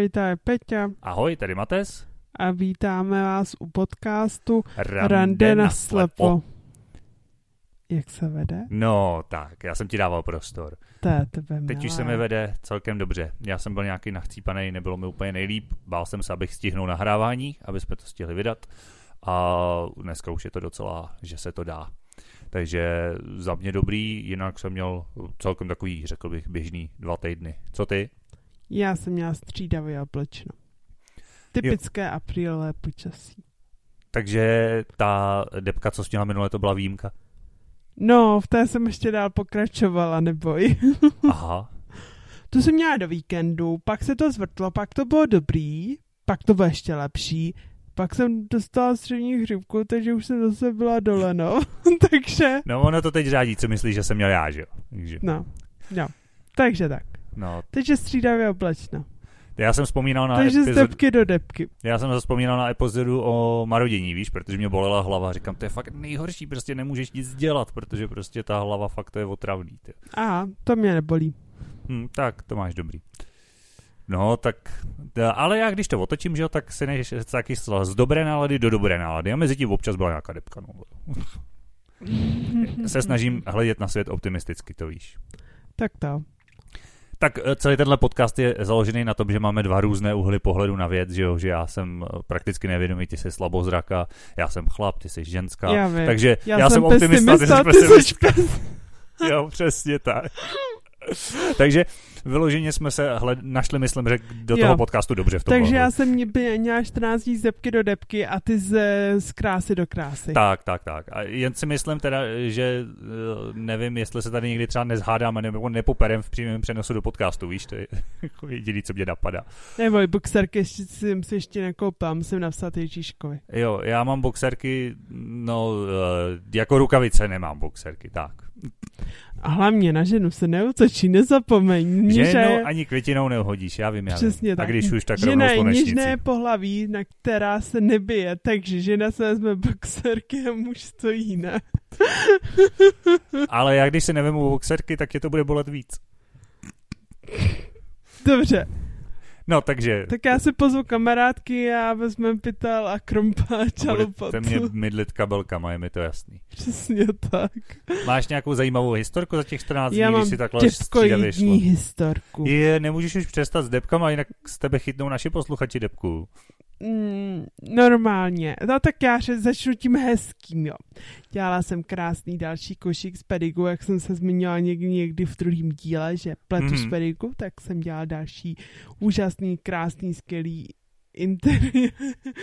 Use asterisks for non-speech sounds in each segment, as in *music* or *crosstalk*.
Ahoj, to je Peťa Ahoj, tady Mates. a vítáme vás u podcastu Rande, Rande na slepo. Jak se vede? No, tak, já jsem ti dával prostor. To je tebe Teď už se mi vede celkem dobře. Já jsem byl nějaký nachcípaný, nebylo mi úplně nejlíp. Bál jsem se, abych stihnul nahrávání, aby jsme to stihli vydat. A dneska už je to docela, že se to dá. Takže za mě dobrý, jinak jsem měl celkem takový, řekl bych, běžný dva týdny. Co ty? Já jsem měla střídavý a plečno. Typické aprílové počasí. Takže ta depka, co jsi měla minule, to byla výjimka? No, v té jsem ještě dál pokračovala, neboj. *laughs* Aha. to jsem měla do víkendu, pak se to zvrtlo, pak to bylo dobrý, pak to bylo ještě lepší, pak jsem dostala střední hřivku, takže už jsem zase byla dole, no. *laughs* takže, No ono to teď řádí, co myslíš, že jsem měl já, že jo? Takže, no, no. Takže tak. No, Takže střídavě a plečno. já jsem vzpomínal na Takže z epizodu, depky do depky. já jsem vzpomínal na epizodu o marodění, víš, protože mě bolela hlava, říkám, to je fakt nejhorší, prostě nemůžeš nic dělat, protože prostě ta hlava fakt to je otravný. Ty. A to mě nebolí. Hm, tak, to máš dobrý. No, tak, ale já když to otočím, že jo, tak se než taky z z dobré nálady do dobré nálady. A mezi tím občas byla nějaká depka, no. *laughs* Se snažím hledět na svět optimisticky, to víš. Tak to. Tak eh, celý tenhle podcast je založený na tom, že máme dva různé úhly pohledu na věc, že jo, že já jsem eh, prakticky nevědomý, ty jsi slabozraka, já jsem chlap, ty jsi ženská. Já vím. Takže Já, já, jsem optimista, ty jsi ty pesimička. *laughs* jo, přesně tak. *laughs* *laughs* Takže vyloženě jsme se hled, našli, myslím, že do Jo. toho podcastu dobře v tom Takže ohledu. já jsem měla 14 dní z depky do depky a ty z, z krásy do krásy. Tak, tak, tak. A jen si myslím teda, že eh, nevím, jestli se tady někdy třeba nezhádáme nebo nepoperem v přímém přenosu do podcastu, víš, to je *laughs* jako jediný, co mě napadá. Neboj, boxerky ještě, jsem si ještě nekoupila, musím napsat Ježíškovi. Jo, já mám boxerky, no, eh, jako rukavice nemám boxerky, tak. A hlavně na ženu se neutočí, nezapomeň. Ženou že- ani květinou neuhodíš, já vím, já Přesně vím. tak. A když už, tak žena rovnou je něžné pohlaví, na která se nebije, takže žena se vezme boxerky a muž stojí, ne? Ale já když si nevemu boxerky, tak tě to bude bolet víc. Dobře, No, takže... tak já si pozvu kamarádky a vezmeme pytel a krompáč a a lopatu. budete mě mydlit kabelkama, je mi to jasný. Přesně tak. Máš nějakou zajímavou historku za těch 14 Já dní, když si takhle střídavě šlo? historku. Je, nemůžeš už přestat s depkama, jinak z tebe chytnou naši posluchači depku. Mm, normálně. No tak já že začnu tím hezkým, jo. Dělala jsem krásný další košík z pedigu, jak jsem se zmínila někdy, někdy v druhém díle, že pletu Mhm. z pedigu, tak jsem dělala další úžasný, krásný, skvělý inter...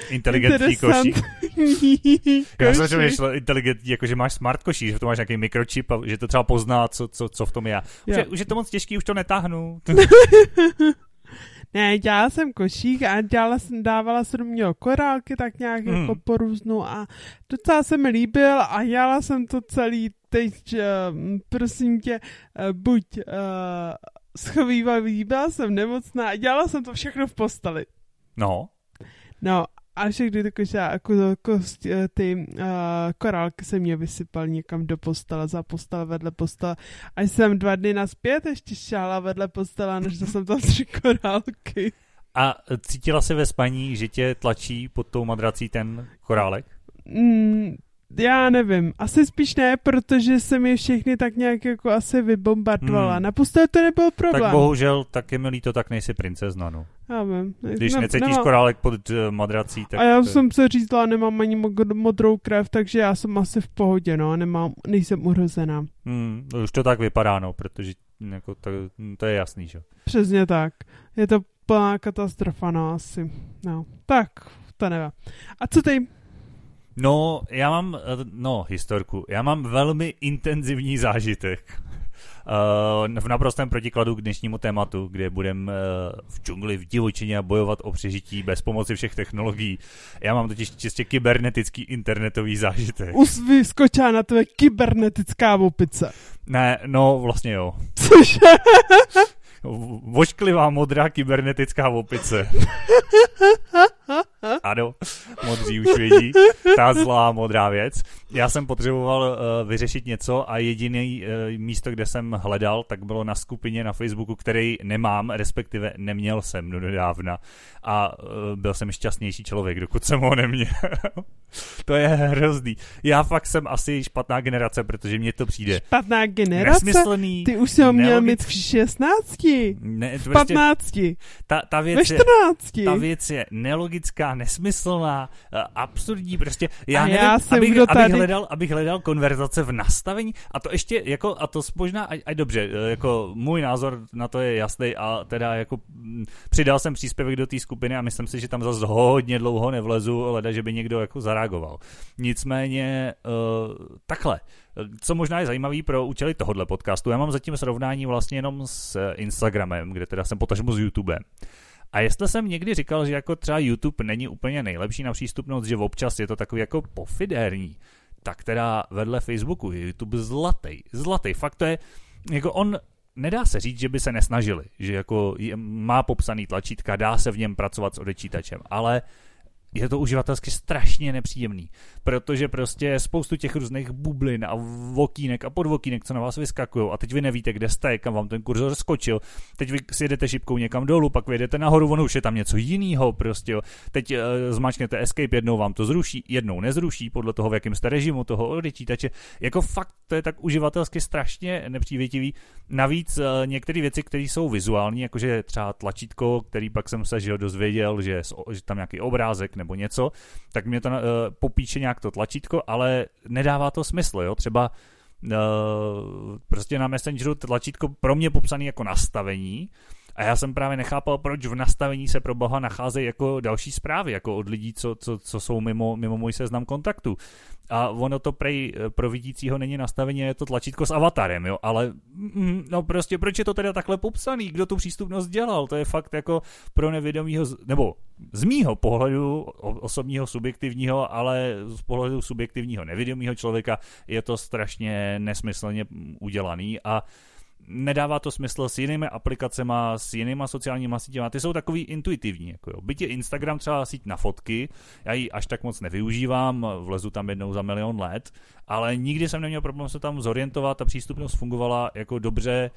Inteligentní košík. *laughs* Já jsem myslel inteligentní, jako že máš smart košík, že to máš nějaký mikročip a že to třeba pozná, co, co, co v tom je. Už, je. už je to moc těžký, už to netáhnu. *laughs* *laughs* Ne, dělala jsem košík a dělala jsem, dávala jsem do něho korálky tak nějak Hmm. jako po různu a docela se mi líbil a dělala jsem to celý teď, uh, prosím tě, uh, buď uh, schovývavý, byla jsem nemocná a dělala jsem to všechno v posteli. No, No a všechny ty koša, jako, kost, eh, ty uh, korálky se mě vysypaly někam do postele, za postel, vedle postele. A jsem dva dny naspět ještě šála vedle postele, než jsem tam tři korálky. a cítila se ve spaní, že tě tlačí pod tou madrací ten korálek? Mm, já nevím, asi spíš ne, protože jsem je všechny tak nějak jako asi vybombardovala. Hmm. Na to nebyl problém. Tak bohužel, tak je mi líto, tak nejsi princezna, no. Já vím. Když Ne- necítíš nemám- korálek pod eh, madrací, tak... A já to- jsem se řízla, nemám ani mo- modrou krev, takže já jsem asi v pohodě, no, nemám, nejsem uhrozená. Hmm, už to tak vypadá, no, protože jako to, to je jasný, že? Přesně tak. Je to plná katastrofa, no, asi. No, tak, to nevím. A co ty? No, já mám, eh, no, historku. Já mám velmi intenzivní zážitek. Uh, *laughs* v naprostém protikladu k dnešnímu tématu, kde budeme uh, v džungli, v divočině bojovat o přežití bez pomoci všech technologií. Já mám totiž čistě kybernetický internetový zážitek. Us vyskočila na tebe kybernetická opice. Ne, no vlastně jo. Cože? *laughs* Vošklivá modrá kybernetická opice. *laughs* ano, modří už vědí, ta zlá modrá věc. Já jsem potřeboval uh, vyřešit něco a jediný uh, místo, kde jsem hledal, tak bylo na skupině na Facebooku, který nemám, respektive neměl jsem do nedávna a uh, byl jsem šťastnější člověk, dokud jsem ho neměl. *laughs* to je hrozný. Já fakt jsem asi špatná generace, protože mně to přijde. Špatná generace? Nesmyslný. Ty už jsi ho měl mít v 16. Ne, v 15. Prostě, ta, ta věc ve 14. Je, ta věc je nelogická, nesmyslná, eh, absurdní, prostě já, a nevím, já jsem abych, kdo tady... abych, hledal, abych hledal konverzace v nastavení a to ještě jako, a to možná, a, a dobře, eh, jako můj názor na to je jasný a teda jako mm, přidal jsem příspěvek do té skupiny a myslím si, že tam zase hodně dlouho nevlezu, leda, že by někdo jako zareagoval. Nicméně uh, takhle, co možná je zajímavý pro účely tohohle podcastu, já mám zatím srovnání vlastně jenom s Instagramem, kde teda jsem potažmo s YouTubem. A jestli jsem někdy říkal, že jako třeba YouTube není úplně nejlepší na přístupnost, že občas je to takový jako pofidérní, tak teda vedle Facebooku je YouTube zlatý, zlatý. Fakt to je, jako on nedá se říct, že by se nesnažili, že jako má popsaný tlačítka, dá se v něm pracovat s odečítačem, ale je to uživatelsky strašně nepříjemný, protože prostě spoustu těch různých bublin a vokínek a podvokínek, co na vás vyskakují a teď vy nevíte, kde jste, kam vám ten kurzor skočil, teď vy si jedete šipkou někam dolů, pak vyjedete nahoru, ono už je tam něco jiného, prostě jo. teď uh, zmačknete escape, jednou vám to zruší, jednou nezruší, podle toho, v jakém jste režimu toho odečítače, jako fakt to je tak uživatelsky strašně nepřívětivý, navíc uh, některé věci, které jsou vizuální, jakože třeba tlačítko, který pak jsem se že dozvěděl, že, že tam nějaký obrázek nebo něco, tak mě to uh, popíše nějak to tlačítko, ale nedává to smysl, jo, třeba uh, prostě na Messengeru tlačítko pro mě popsaný jako nastavení, a já jsem právě nechápal, proč v nastavení se pro boha nacházejí jako další zprávy, jako od lidí, co, co, co jsou mimo, mimo můj seznam kontaktů. A ono to prej eh, pro vidícího není nastavení, je to tlačítko s avatarem, jo, ale mm, no prostě proč je to teda takhle popsaný, kdo tu přístupnost dělal, to je fakt jako pro nevědomího, nebo z mýho pohledu osobního subjektivního, ale z pohledu subjektivního nevědomího člověka je to strašně nesmyslně udělaný a nedává to smysl s jinými aplikacemi, s jinými sociálními sítěmi. Ty jsou takový intuitivní. Jako jo. Byť je Instagram třeba síť na fotky, já ji až tak moc nevyužívám, vlezu tam jednou za milion let, ale nikdy jsem neměl problém se tam zorientovat, ta přístupnost fungovala jako dobře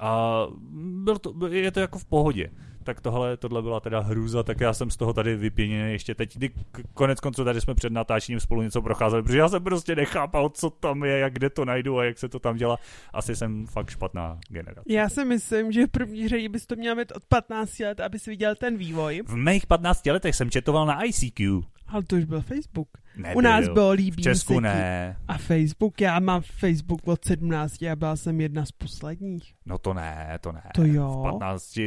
a byl to, je to jako v pohodě tak tohle, tohle byla teda hrůza, tak já jsem z toho tady vypěněný ještě teď, kdy konec konců tady jsme před natáčením spolu něco procházeli, protože já jsem prostě nechápal, co tam je, jak kde to najdu a jak se to tam dělá. Asi jsem fakt špatná generace. Já si myslím, že v první řadě bys to měl mít od 15 let, abys viděl ten vývoj. V mých 15 letech jsem četoval na ICQ. Ale to už byl Facebook. Nebyl. U nás bylo líbí V Česku ne. A Facebook, já mám Facebook od 17 a byla jsem jedna z posledních. No to ne, to ne. To jo. V 15, uh,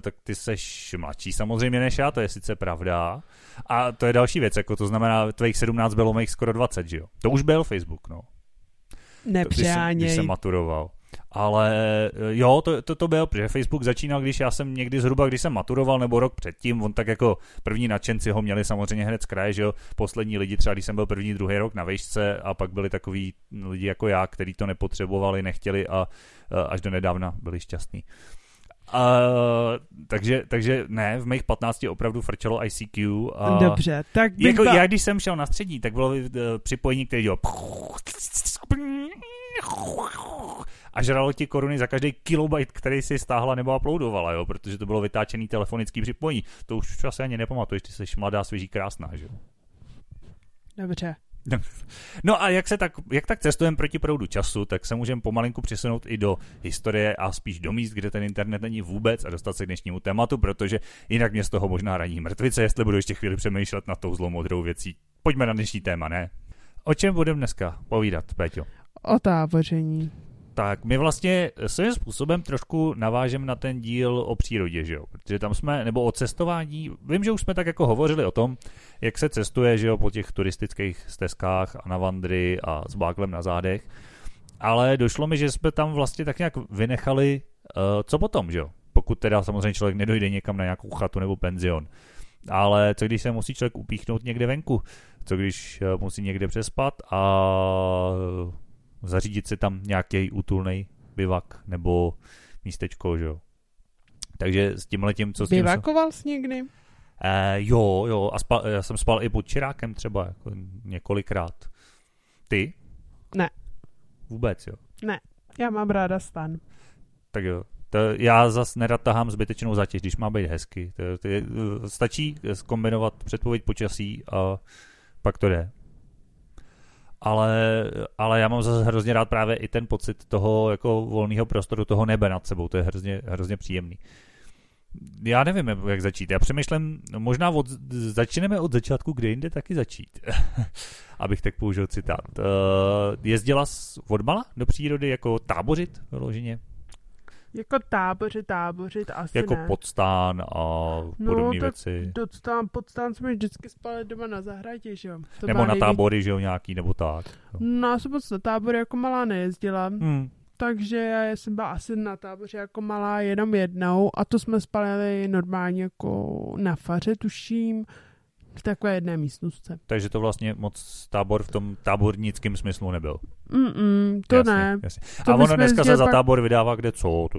tak ty seš mladší samozřejmě než já, to je sice pravda. A to je další věc, jako to znamená, tvých 17 bylo mých skoro 20, že jo? To už byl Facebook, no. Nepřáněj. Když, když jsem maturoval. Ale eh, jo, to, to, to bylo, protože Facebook začínal, když já jsem někdy zhruba, když jsem maturoval, nebo rok předtím, on tak jako první nadšenci ho měli samozřejmě hned z kraje, že jo, poslední lidi třeba, když jsem byl první, druhý rok na vejšce a pak byli takový lidi jako já, kteří to nepotřebovali, nechtěli a, a až do nedávna byli šťastní. Uh, takže, takže ne, v mých 15 opravdu frčelo ICQ. A Dobře, tak bych jako ba... já, když jsem šel na střední, tak bylo uh, připojení, které dělalo a žralo ti koruny za každý kilobyte, který si stáhla nebo uploadovala, jo, protože to bylo vytáčený telefonický připojení. To už asi ani nepamatuješ, ty jsi mladá, svěží, krásná, že jo. Dobře. *laughs* No a jak, se tak, jak tak cestujeme proti proudu času, tak se můžeme pomalinku přesunout i do historie a spíš do míst, kde ten internet není vůbec a dostat se k dnešnímu tématu, protože jinak mě z toho možná raní mrtvice, jestli budu ještě chvíli přemýšlet nad tou zlou modrou věcí. Pojďme na dnešní téma, ne? O čem budeme dneska povídat, Péťo? O táboření tak my vlastně svým způsobem trošku navážeme na ten díl o přírodě, že jo? Protože tam jsme, nebo o cestování, vím, že už jsme tak jako hovořili o tom, jak se cestuje, že jo, po těch turistických stezkách a na vandry a s báklem na zádech, ale došlo mi, že jsme tam vlastně tak nějak vynechali, uh, co potom, že jo? Pokud teda samozřejmě člověk nedojde někam na nějakou chatu nebo penzion. Ale co když se musí člověk upíchnout někde venku? Co když uh, musí někde přespat a zařídit si tam nějaký útulný bivak nebo místečko, že jo. Takže s tím letím, co s tím... Bivakoval jsi někdy? Eh, jo, jo, a spal, já jsem spal i pod čirákem třeba jako několikrát. Ty? Ne. Vůbec, jo. Ne, já mám ráda stan. Tak jo. To já zas nerad tahám zbytečnou zátěž, když má být hezky. To, to je, stačí zkombinovat předpověď počasí a pak to jde. Ale, ale já mám zase hrozně rád právě i ten pocit toho jako volného prostoru, toho nebe nad sebou. To je hrozně, hrozně příjemný. Já nevím, jak začít. Já přemýšlím, možná od, začneme od začátku, kde jinde taky začít. *laughs* Abych tak použil citát. Uh, jezdila jsi odmala do přírody jako tábořit vyloženě? Jako tábořit, tábořit, asi Jako ne. podstán a podobné no, věci. Podstán, podstán jsme vždycky spali doma na zahradě, že jo. To nebo na největ- tábory, že jo, nějaký, nebo tak. No, já jsem moc na tábor jako malá nejezdila, Hmm. takže já jsem byla asi na táboře jako malá jenom jednou a to jsme spali normálně jako na faře, tuším, v takové jedné místnostce. Takže to vlastně moc tábor v tom tábornickém smyslu nebyl. Mm-mm, to jasně, ne. Jasně. To a ono dneska se jezdili za pak- tábor vydává kde co. To...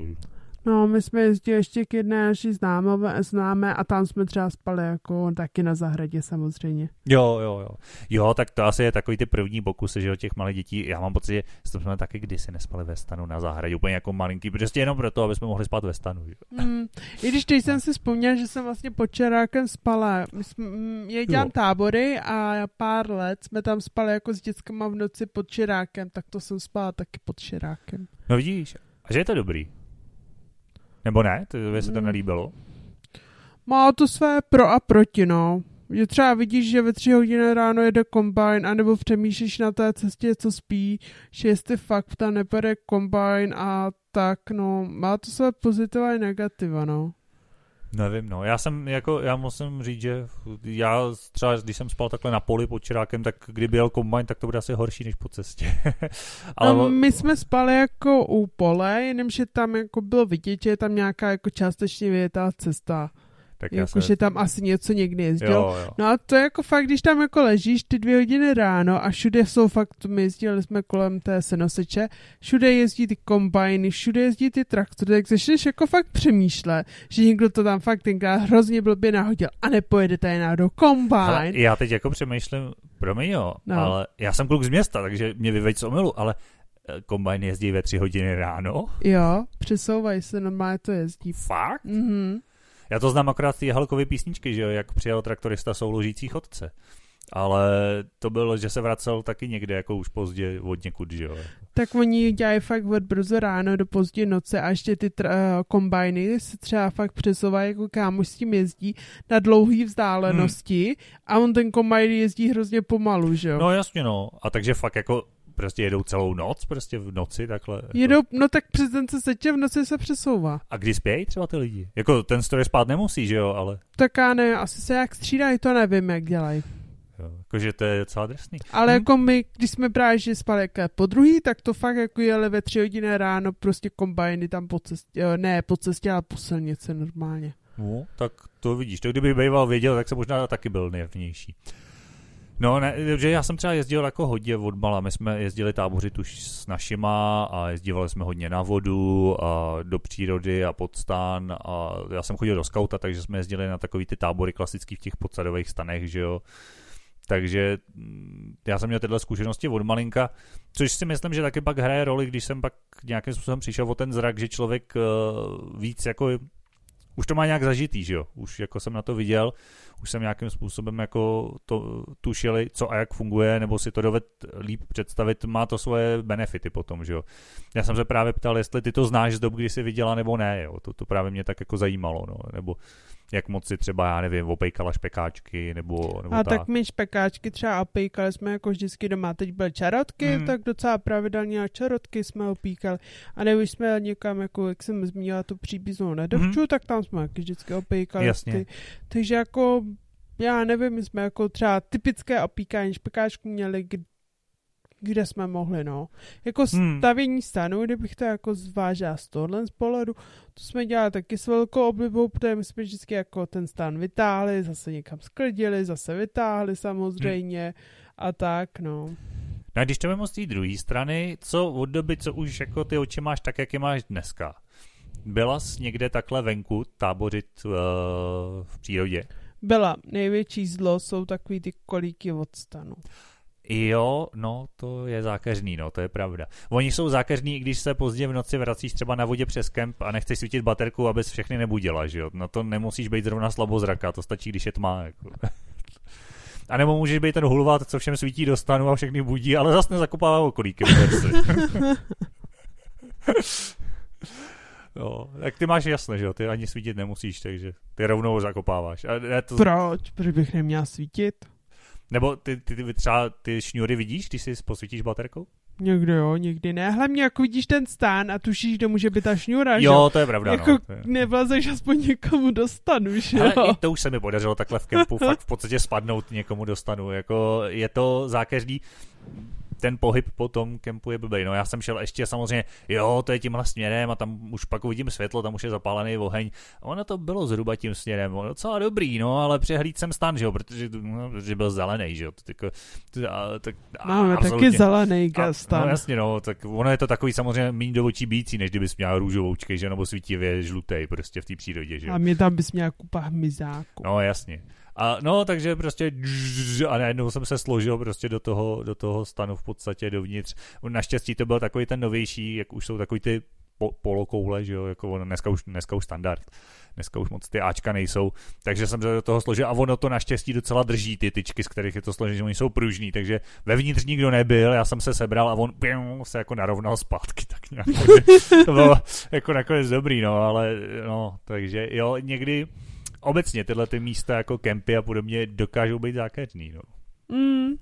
No, my jsme jezdili ještě k jedné naší známové, známé a tam jsme třeba spali jako taky na zahradě samozřejmě. Jo, jo, jo. Jo, tak to asi je takový ty první pokusy, že jo, těch malých dětí. Já mám pocit, že jsme taky kdysi nespali ve stanu na zahradě, úplně jako malinký, prostě jenom proto, aby jsme mohli spát ve stanu. Že? jo. Mm, I když teď jsem si vzpomněl, že jsem vlastně pod Čerákem spala. My jsme, mm, já dělám Jo. tábory a pár let jsme tam spali jako s dětskama v noci pod Čerákem, tak to jsem spala taky pod Čerákem. No vidíš, a že je to dobrý. Nebo ne? To by se to Mm. nelíbilo? Má to své pro a proti, no. Že třeba vidíš, že ve tři hodiny ráno jede kombajn, anebo přemýšlíš na té cestě, co spí, že jestli fakt tam nepere kombajn a tak, no, má to své pozitiva i negativa, no. Nevím, no. Já jsem, jako, já musím říct, že já třeba, když jsem spal takhle na poli pod Čirákem, tak kdyby jel kombajn, tak to bude asi horší než po cestě. *laughs* Ale no, my jsme spali jako u pole, jenomže tam jako bylo vidět, že je tam nějaká jako částečně vyjetá cesta. Tak já Jako, se... že tam asi něco někdy jezdil. Jo, jo. No a to je jako fakt, když tam jako ležíš ty dvě hodiny ráno a všude jsou fakt, my jezdili jsme kolem té senoseče, všude jezdí ty kombajny, všude jezdí ty traktory, tak začneš jako fakt přemýšlet, že někdo to tam fakt tenkrát hrozně blbě nahodil a nepojede tady náhodou kombajn. já teď jako přemýšlím, promiň jo, No. ale já jsem kluk z města, takže mě vyveď z omylu, ale eh, kombajn jezdí ve tři hodiny ráno. Jo, přesouvají se, normálně to jezdí. Fakt? Mhm. Já to znám akorát z té Halkovy písničky, že jo, jak přijel traktorista souložící chodce. Ale to bylo, že se vracel taky někde, jako už pozdě od někud, že jo. Tak oni dělají fakt od brzo ráno do pozdě noce a ještě ty tr- kombajny se třeba fakt přesouvají, jako kámoš s tím jezdí na dlouhé vzdálenosti hmm. a on ten kombajn jezdí hrozně pomalu, že jo? No jasně no. A takže fakt jako prostě jedou celou noc, prostě v noci takhle. Jako. Jedou, no tak přes den se setě v noci se přesouvá. A kdy spějí třeba ty lidi? Jako ten stroj spát nemusí, že jo, ale Tak já ne, asi se jak střídají, to nevím, jak dělají. jakože to je docela drsný. Ale Hm. jako my, když jsme právě že spali jako po druhý, tak to fakt jako jeli ve tři hodiny ráno prostě kombajny tam po cestě, ne po cestě, ale po silnici normálně. No, tak to vidíš. To kdyby býval věděl, tak se možná taky byl nervnější. No, ne, že já jsem třeba jezdil jako hodně od mala. My jsme jezdili tábořit už s našima a jezdívali jsme hodně na vodu a do přírody a pod stan a já jsem chodil do skauta, takže jsme jezdili na takový ty tábory klasický v těch podsadových stanech, že jo. Takže mm, já jsem měl tyhle zkušenosti od malinka, což si myslím, že taky pak hraje roli, když jsem pak nějakým způsobem přišel o ten zrak, že člověk uh, víc jako už to má nějak zažitý, že jo? Už jako jsem na to viděl, už jsem nějakým způsobem jako to tušil, co a jak funguje, nebo si to doved líp představit, má to svoje benefity potom, že jo? Já jsem se právě ptal, jestli ty to znáš z dob, kdy jsi viděla, nebo ne, jo? To, to právě mě tak jako zajímalo, no? Nebo jak moc si třeba, já nevím, opejkala špekáčky, nebo, nebo A tak. tak my špekáčky třeba opíkali jsme jako vždycky doma. Teď byly čarotky, Hmm. hmm. tak docela pravidelně a čarotky jsme opíkali. A nebo když jsme někam, jako jak jsem zmínila tu příbíznou nedovču, Mhm. tak tam jsme taky vždycky opíkali. Jasně. Ty. Takže jako, já nevím, my jsme jako třeba typické opíkání špekáčků měli, kdy kde jsme mohli, no. Jako Hmm. stavění stanu, kdybych to jako zvážila z tohle z pohledu, to jsme dělali taky s velkou oblibou, protože my jsme vždycky jako ten stan vytáhli, zase někam sklidili, zase vytáhli samozřejmě Hmm. a tak, no. No a když to vemu z té druhé strany, co od doby, co už jako ty oči máš tak, jak je máš dneska? Byla jsi někde takhle venku tábořit uh, v přírodě? Byla. Největší zlo jsou takový ty kolíky od stanu. Jo, no to je zákeřný, no to je pravda. Oni jsou zákeřní, když se pozdě v noci vracíš třeba na vodě přes kemp a nechceš svítit baterku, abys všechny nebudila, že jo. No to nemusíš být zrovna slabozraka, to stačí, když je tma, jako. A nebo můžeš být ten hulvat, co všem svítí do stanu a všechny budí, ale zase nezakopává okolíky. No, *laughs* tak ty máš jasné, že jo, ty ani svítit nemusíš, takže ty rovnou zakopáváš. A to... Proč? Proč bych neměla svítit? Nebo ty, ty, ty třeba ty šňůry vidíš, když si posvítíš baterkou? Někdy jo, někdy ne. Hlavně jako vidíš ten stán a tušíš, kde může být ta šňůra, Jo, že? to je pravda. Jako no, je... nevlezeš aspoň někomu dostanu, že jo? Ale to už se mi podařilo takhle v kempu *laughs* fakt v podstatě spadnout někomu dostanu. Jako je to zákeřný ten pohyb po tom kempu je blbej. No já jsem šel ještě samozřejmě, jo, to je tímhle směrem a tam už pak uvidím světlo, tam už je zapálený oheň. A ono to bylo zhruba tím směrem, ono docela dobrý, no, ale přehlíd jsem stan, že jo, protože, no, protože byl zelený, že jo. Tak, a, tak, Máme absolutně. taky zelený stan. No jasně, no, tak ono je to takový samozřejmě méně do očí bící, než kdybys měl růžovoučky, že nebo svítivě žlutý prostě v té přírodě, že jo. A mě tam bys měl kupa hmyzáku. No jasně. A no, takže prostě a najednou jsem se složil prostě do toho, do toho stanu v podstatě dovnitř. Naštěstí to byl takový ten novější, jak už jsou takový ty po, polokoule, že jo, jako ono, dneska už, dneska už standard. Dneska už moc ty Ačka nejsou, takže jsem se do toho složil a ono to naštěstí docela drží ty tyčky, z kterých je to složené, oni jsou pružní, takže vevnitř nikdo nebyl, já jsem se sebral a on pěm, se jako narovnal zpátky, tak nějak. *laughs* to bylo jako nakonec dobrý, no, ale no, takže jo, někdy obecně tyhle ty místa jako kempy a podobně dokážou být zákeřný. No. Mm,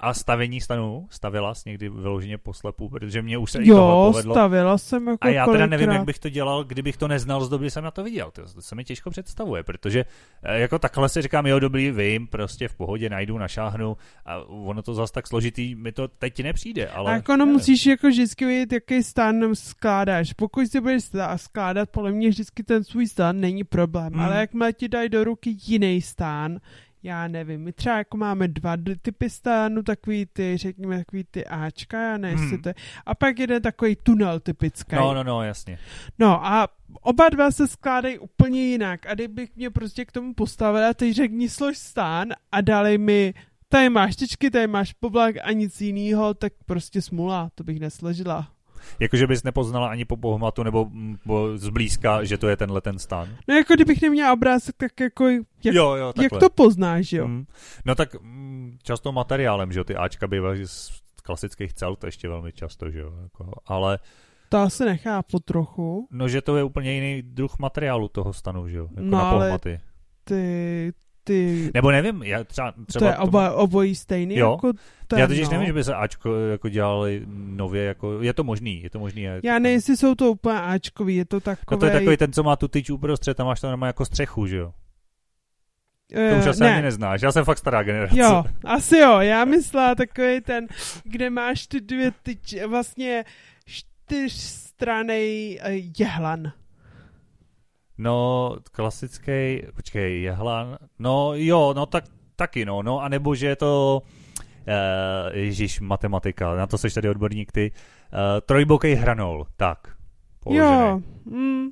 a stavení stanů? Stavila jsi někdy vyloženě poslepu? Protože mě už se jo, i tohle povedlo. stavila jsem jako A já teda nevím, jak bych to dělal, kdybych to neznal z doby, jsem na to viděl. To, to se mi těžko představuje, protože eh, jako takhle si říkám, jo, dobrý, vím, prostě v pohodě najdu, našáhnu a ono to zase tak složitý, mi to teď nepřijde. Ale a jako no, musíš jako vždycky vidět, jaký stan skládáš. Pokud si budeš skládat, podle mě vždycky ten svůj stan není problém, hmm. ale jakmile ti dají do ruky jiný stán, já nevím, my třeba jako máme dva typy stánů, takový ty, řekněme, takový ty Ačka, já nevím, hmm. to je, a pak jeden takový tunel typický. No, no, no, jasně. No a oba dva se skládají úplně jinak a kdybych mě prostě k tomu postavila, teď řekni slož stán a dali mi tady máš tyčky, tady máš poblak a nic jiného, tak prostě smula, to bych nesložila. Jakože bys nepoznala ani po pohmatu nebo, nebo zblízka, že to je tenhle ten stan. No jako kdybych neměla obrázek, tak jako jak, jo, jo, jak to poznáš, jo? Mm. No tak mm, často materiálem, že jo, ty Ačka bývají z klasických cel, to ještě velmi často, že jo, jako, ale... To asi nechápu trochu. No, že to je úplně jiný druh materiálu toho stanu, že jo, jako no, na pohmaty. ty, ty... Nebo nevím, já třeba... třeba to je oba, obojí stejný? Jo. Jako ten, já totiž no. nevím, že by se Ačko jako dělali nově, jako, je to možný, je to možný. Jako, já nevím, jestli jsou to úplně Ačkový, je to takový... No to je takový ten, co má tu tyč uprostřed, tam máš normálně jako střechu, že jo? To už asi ne. ani neznáš, já jsem fakt stará generace. Jo, asi jo, já myslela takový ten, kde máš ty dvě tyč, vlastně čtyřstranej eh, jehlan. No, klasický, počkej, jehlan, no jo, no tak taky no, no, anebo že je to, uh, ježíš, matematika, na to seš tady odborník ty, uh, trojbokej hranol, tak. Položený. Jo, mm.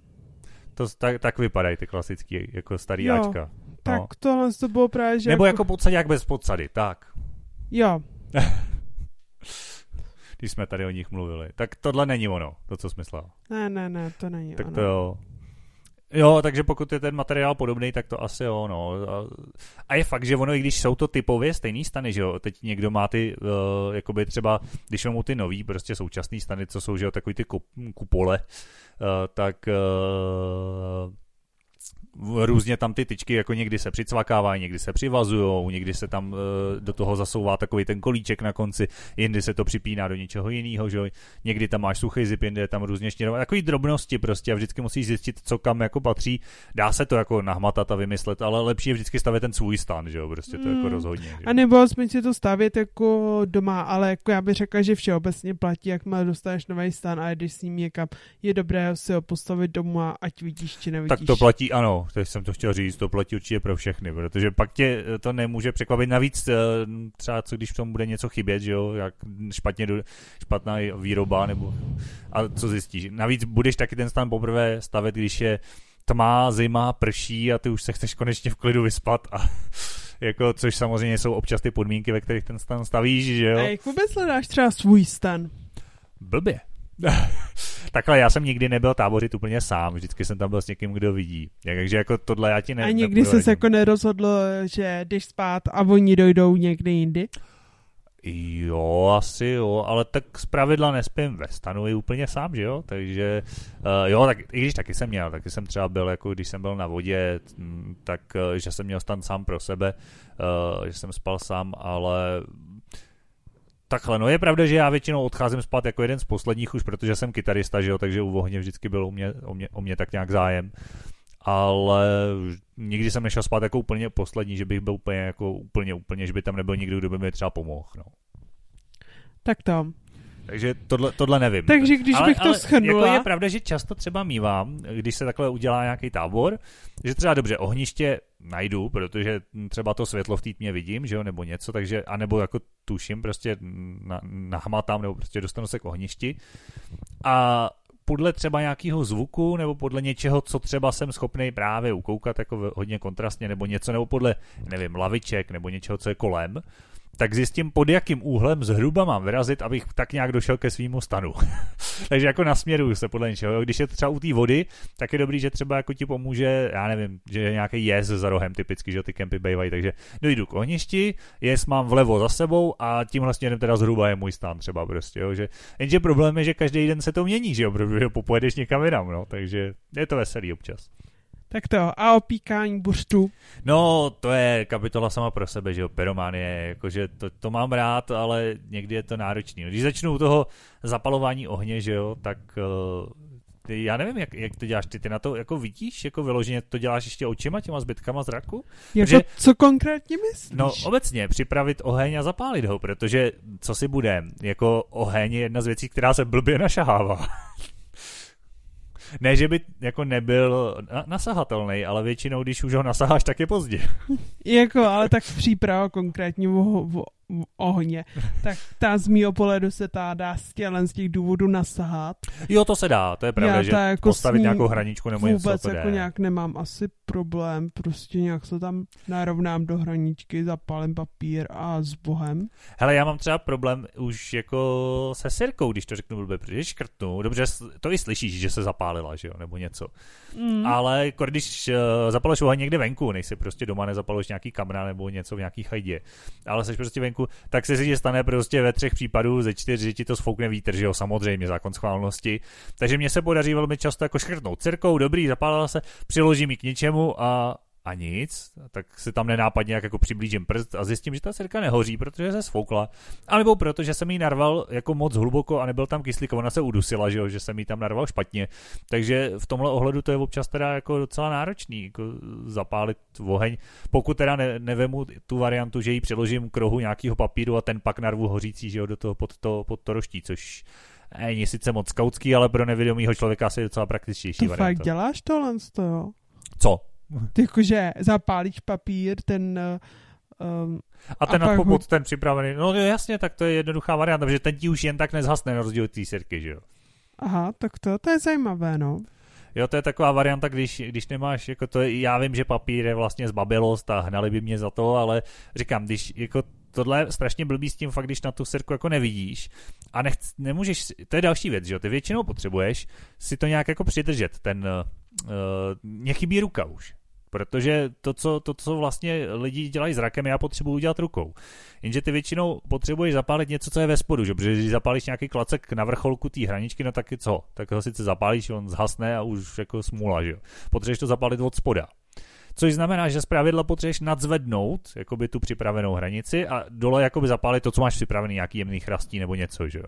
To, tak, tak vypadají ty klasický, jako starý jo, Ačka. No. Tak tohle to bylo právě, že Nebo jako, jako podsadák bez podsady, tak. Jo. *laughs* Když jsme tady o nich mluvili. Tak tohle není ono, to, co jsi myslel. Ne, ne, ne, to není tak ono. to jo. Jo, takže pokud je ten materiál podobný, tak to asi jo, no. A je fakt, že ono, i když jsou to typově stejný stany, že jo, teď někdo má ty, uh, jakoby třeba, když mu ty nový, prostě současný stany, co jsou, že jo, takový ty kupole, uh, tak uh, různě tam ty tyčky jako někdy se přicvakávají, někdy se přivazují, někdy se tam uh, do toho zasouvá takový ten kolíček na konci, jindy se to připíná do něčeho jiného, že někdy tam máš suchý zip, jindy je tam různě štěrové, takový drobnosti prostě a vždycky musíš zjistit, co kam jako patří. Dá se to jako nahmatat a vymyslet, ale lepší je vždycky stavět ten svůj stan, že jo, prostě to mm. jako hmm. rozhodně. Že? A nebo aspoň si to stavět jako doma, ale jako já bych řekla, že všeobecně platí, jak má dostaneš nový stan a když s ním někam, je dobré si ho postavit doma, ať vidíš či nevidíš. Tak to platí, ano, teď jsem to chtěl říct, to platí určitě pro všechny, protože pak tě to nemůže překvapit. Navíc eh, třeba co když v tom bude něco chybět, že jo, jak špatně, špatná výroba, nebo a co zjistíš. Navíc budeš taky ten stan poprvé stavět, když je tma, zima, prší a ty už se chceš konečně v klidu vyspat a *laughs* jako, což samozřejmě jsou občas ty podmínky, ve kterých ten stan stavíš, že jo? A jak vůbec hledáš třeba svůj stan? Blbě. *laughs* Takhle, já jsem nikdy nebyl tábořit úplně sám, vždycky jsem tam byl s někým, kdo vidí. Takže jako tohle já ti ne. A nikdy jsi se jako nerozhodl, že jdeš spát a oni dojdou někde jindy? Jo, asi jo, ale tak z pravidla nespím ve stanu i úplně sám, že jo, takže uh, jo, tak i když taky jsem měl, taky jsem třeba byl, jako když jsem byl na vodě, mm, tak uh, že jsem měl stan sám pro sebe, uh, že jsem spal sám, ale takhle, no je pravda, že já většinou odcházím spát jako jeden z posledních už, protože jsem kytarista, že jo, takže u ohně vždycky byl u mě, o, mě, o mě tak nějak zájem ale nikdy jsem nešel spát jako úplně poslední, že bych byl úplně jako úplně, úplně, že by tam nebyl nikdo, kdo by mi třeba pomohl, no. Tak to. Takže tohle, tohle nevím. Takže když ale, bych to schrnula... Jako je pravda, že často třeba mívám, když se takhle udělá nějaký tábor, že třeba dobře, ohniště najdu, protože třeba to světlo v té tmě vidím, že jo, nebo něco, takže, anebo jako tuším, prostě na, nahmatám, nebo prostě dostanu se k ohništi. A podle třeba nějakého zvuku nebo podle něčeho, co třeba jsem schopný právě ukoukat jako hodně kontrastně nebo něco, nebo podle, nevím, laviček nebo něčeho, co je kolem, tak zjistím, pod jakým úhlem zhruba mám vyrazit, abych tak nějak došel ke svýmu stanu. *laughs* Takže jako nasměruju se podle něčeho. Když je třeba u té vody, tak je dobrý, že třeba jako ti pomůže, já nevím, že je nějaký jez za rohem typicky, že ty kempy bývají, takže dojdu k ohništi, jez mám vlevo za sebou a tímhle směrem teda zhruba je můj stan třeba prostě, jo, že, jenže problém je, že každý den se to mění, že jo, protože popojedeš někam jinam, no, takže je to veselý občas. Tak to, a opíkání buřtu? No, to je kapitola sama pro sebe, že jo, pyrománie, jakože to, to mám rád, ale někdy je to náročný. Když začnu u toho zapalování ohně, že jo, tak uh, ty, já nevím, jak, jak to děláš, ty, ty na to jako vidíš, jako vyloženě to děláš ještě očima, těma zbytkama zraku? Jako protože, co konkrétně myslíš? No obecně, připravit oheň a zapálit ho, protože co si bude, jako oheň je jedna z věcí, která se blbě našahává. *laughs* Ne, že by jako nebyl nasahatelný, ale většinou, když už ho nasaháš, tak je pozdě. *laughs* jako, ale tak příprava konkrétně o, o, ohně, tak ta z mýho pohledu se ta dá z z těch důvodů nasahat. Jo, to se dá, to je pravda, Já že jako postavit nějakou hraničku nebo něco, Vůbec jako nějak nemám asi problém, prostě nějak se tam narovnám do hraničky, zapálím papír a s bohem. Hele, já mám třeba problém už jako se sirkou, když to řeknu blbě, protože škrtnu, dobře, to i slyšíš, že se zapálila, že jo, nebo něco. Mm. Ale jako když uh, zapaluješ oheň někde venku, nejsi prostě doma nezapaluješ nějaký kamna nebo něco v nějaký chajdě, ale jsi prostě venku venku, tak se si stane prostě ve třech případů ze čtyř, že ti to sfoukne vítr, že jo, samozřejmě, zákon schválnosti. Takže mně se podaří velmi často jako škrtnout cirkou, dobrý, zapálila se, přiložím ji k něčemu a a nic, tak se tam nenápadně nějak jako přiblížím prst a zjistím, že ta sirka nehoří, protože se sfoukla. A nebo proto, že jsem jí narval jako moc hluboko a nebyl tam kyslík, ona se udusila, že, jo, že jsem jí tam narval špatně. Takže v tomhle ohledu to je občas teda jako docela náročný, jako zapálit oheň. Pokud teda ne, nevemu tu variantu, že ji přiložím k rohu nějakého papíru a ten pak narvu hořící, že jo, do toho pod to, pod to roští, což není sice moc skautský, ale pro nevědomýho člověka asi je docela praktičtější to varianta. fakt děláš tohle z toho? Co? Jakože zapálíš papír, ten... Um, a ten a pod ten připravený, no jasně, tak to je jednoduchá varianta, protože ten ti už jen tak nezhasne na rozdíl té sirky, že jo? Aha, tak to, to je zajímavé, no. Jo, to je taková varianta, když, když nemáš, jako to, já vím, že papír je vlastně zbabilost a hnali by mě za to, ale říkám, když jako tohle je strašně blbý s tím fakt, když na tu sirku jako nevidíš a nechc, nemůžeš, to je další věc, že jo, ty většinou potřebuješ si to nějak jako přidržet, ten, uh, mě chybí ruka už, protože to co, to, co vlastně lidi dělají zrakem, já potřebuji udělat rukou. Jenže ty většinou potřebuješ zapálit něco, co je ve spodu, že? protože když zapálíš nějaký klacek na vrcholku té hraničky, no tak co? Tak ho sice zapálíš, on zhasne a už jako smůla, že jo. Potřebuješ to zapálit od spoda. Což znamená, že z pravidla potřebuješ nadzvednout jakoby tu připravenou hranici a dole jakoby zapálit to, co máš připravený, nějaký jemný chrastí nebo něco, že jo.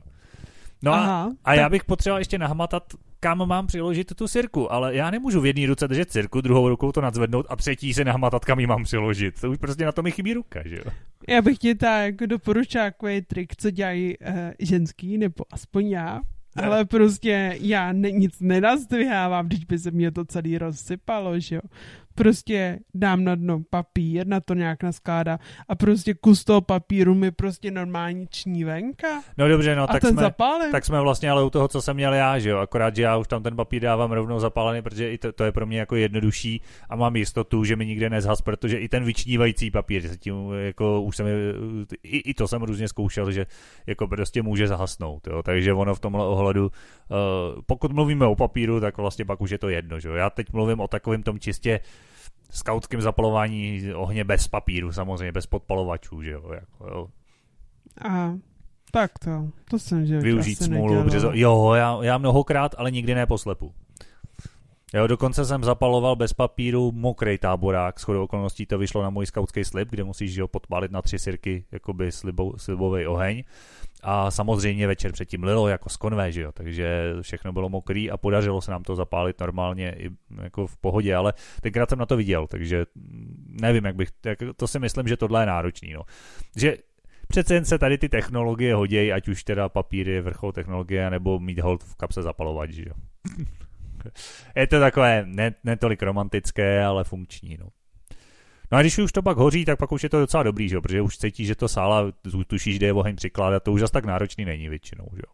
No Aha, a, a tak... já bych potřeboval ještě nahmatat, kam mám přiložit tu sirku, ale já nemůžu v jedné ruce držet sirku, druhou rukou to nadzvednout a třetí se nahmatat, kam ji mám přiložit. To už prostě na to mi chybí ruka, že jo. Já bych ti tak doporučil takový trik, co dělají uh, ženský, nebo aspoň já, ale prostě já ne, nic nenazdvihávám, když by se mě to celý rozsypalo, že jo. Prostě dám na dno papír, na to nějak naskládá a prostě kus toho papíru mi prostě normální čnívenka. No dobře, no a tak ten jsme, tak jsme vlastně ale u toho, co jsem měl já, že jo, akorát, že já už tam ten papír dávám rovnou zapálený, protože i to, to je pro mě jako jednodušší a mám jistotu, že mi nikde nezhas, protože i ten vyčnívající papír, se tím, jako už jsem, i, i to jsem různě zkoušel, že jako prostě může zahasnout, jo, takže ono v tomhle ohledu, uh, pokud mluvíme o papíru, tak vlastně pak už je to jedno, že jo, já teď mluvím o takovém tom čistě skautském zapalování ohně bez papíru, samozřejmě, bez podpalovačů, že jo, jako, jo. A tak to, to jsem že Využít smůlu, protože, jo, já, já mnohokrát, ale nikdy ne poslepu. Jo, dokonce jsem zapaloval bez papíru mokrý táborák, shodou okolností to vyšlo na můj skautský slib, kde musíš jo, podpálit na tři sirky jakoby slibou, slibový oheň. A samozřejmě večer předtím lilo jako z konvé, že jo, takže všechno bylo mokrý a podařilo se nám to zapálit normálně i jako v pohodě, ale tenkrát jsem na to viděl, takže nevím, jak bych, jak, to si myslím, že tohle je náročný, no. Že přece jen se tady ty technologie hodějí, ať už teda papír je vrchol technologie, nebo mít hold v kapse zapalovat, že jo. *laughs* je to takové ne, netolik romantické, ale funkční, no. No a když už to pak hoří, tak pak už je to docela dobrý, že jo? protože už cítíš, že to sála, tušíš, kde je oheň přikládat, to už zase tak náročný není většinou, že jo.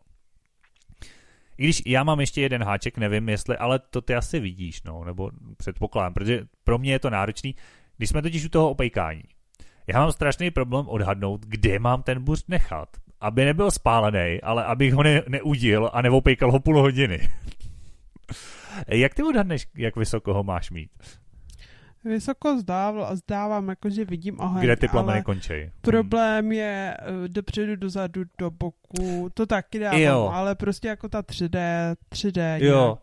I když já mám ještě jeden háček, nevím jestli, ale to ty asi vidíš, no, nebo předpokládám, protože pro mě je to náročný, když jsme totiž u toho opejkání. Já mám strašný problém odhadnout, kde mám ten buřt nechat, aby nebyl spálený, ale abych ho ne- neudil a neopejkal ho půl hodiny. *laughs* Jak ty odhadneš, jak vysoko ho máš mít? Vysoko zdával, zdávám, jako že vidím oheň, Kde ty plameny končí? problém je eh, dopředu, dozadu, do boku, to taky dávám, Jo. ale prostě jako ta 3D, 3D Jo. nějak.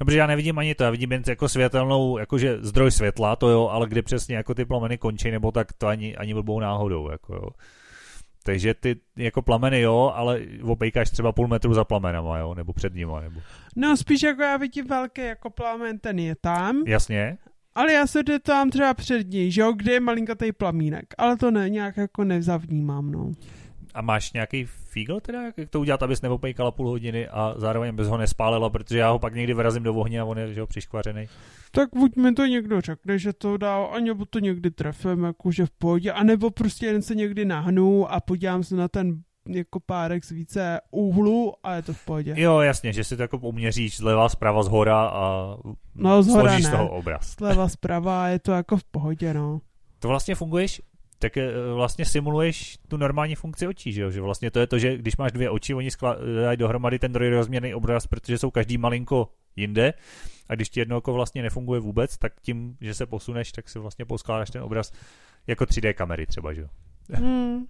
No, protože já nevidím ani to, já vidím jen jako světelnou, jakože zdroj světla, to jo, ale kde přesně jako ty plameny končí, nebo tak to ani, ani blbou náhodou, jako jo. Takže ty jako plameny jo, ale opejkáš třeba půl metru za plamenama, jo, nebo před nima, nebo... No spíš jako já vidím velký jako plamen, ten je tam, Jasně, ale já se tam třeba před něj, že jo, kde je malinkatý plamínek, ale to ne, nějak jako nevzavnímám, no. a máš nějaký fígl teda, jak to udělat, abys neopejkala půl hodiny a zároveň bys ho nespálila, protože já ho pak někdy vyrazím do ohně a on je že jo, přiškvařený. Tak buď mi to někdo řekne, že to dá, a nebo to někdy trefím, jakože v pohodě, anebo prostě jen se někdy nahnu a podívám se na ten jako párek z více úhlu a je to v pohodě. Jo, jasně, že si to jako uměříš zleva, zprava, zhora a No, zhora složíš z ne. toho obraz. Sleva zprava je to jako v pohodě, no. To vlastně funguješ, tak eh, vlastně simuluješ tu normální funkci očí, že jo? Že vlastně to je to, že když máš dvě oči, oni skládají dohromady ten trojrozměrný obraz, protože jsou každý malinko jinde a když ti jedno oko vlastně nefunguje vůbec, tak tím, že se posuneš, tak si vlastně poskládáš ten obraz jako 3D kamery třeba, že jo? Hmm.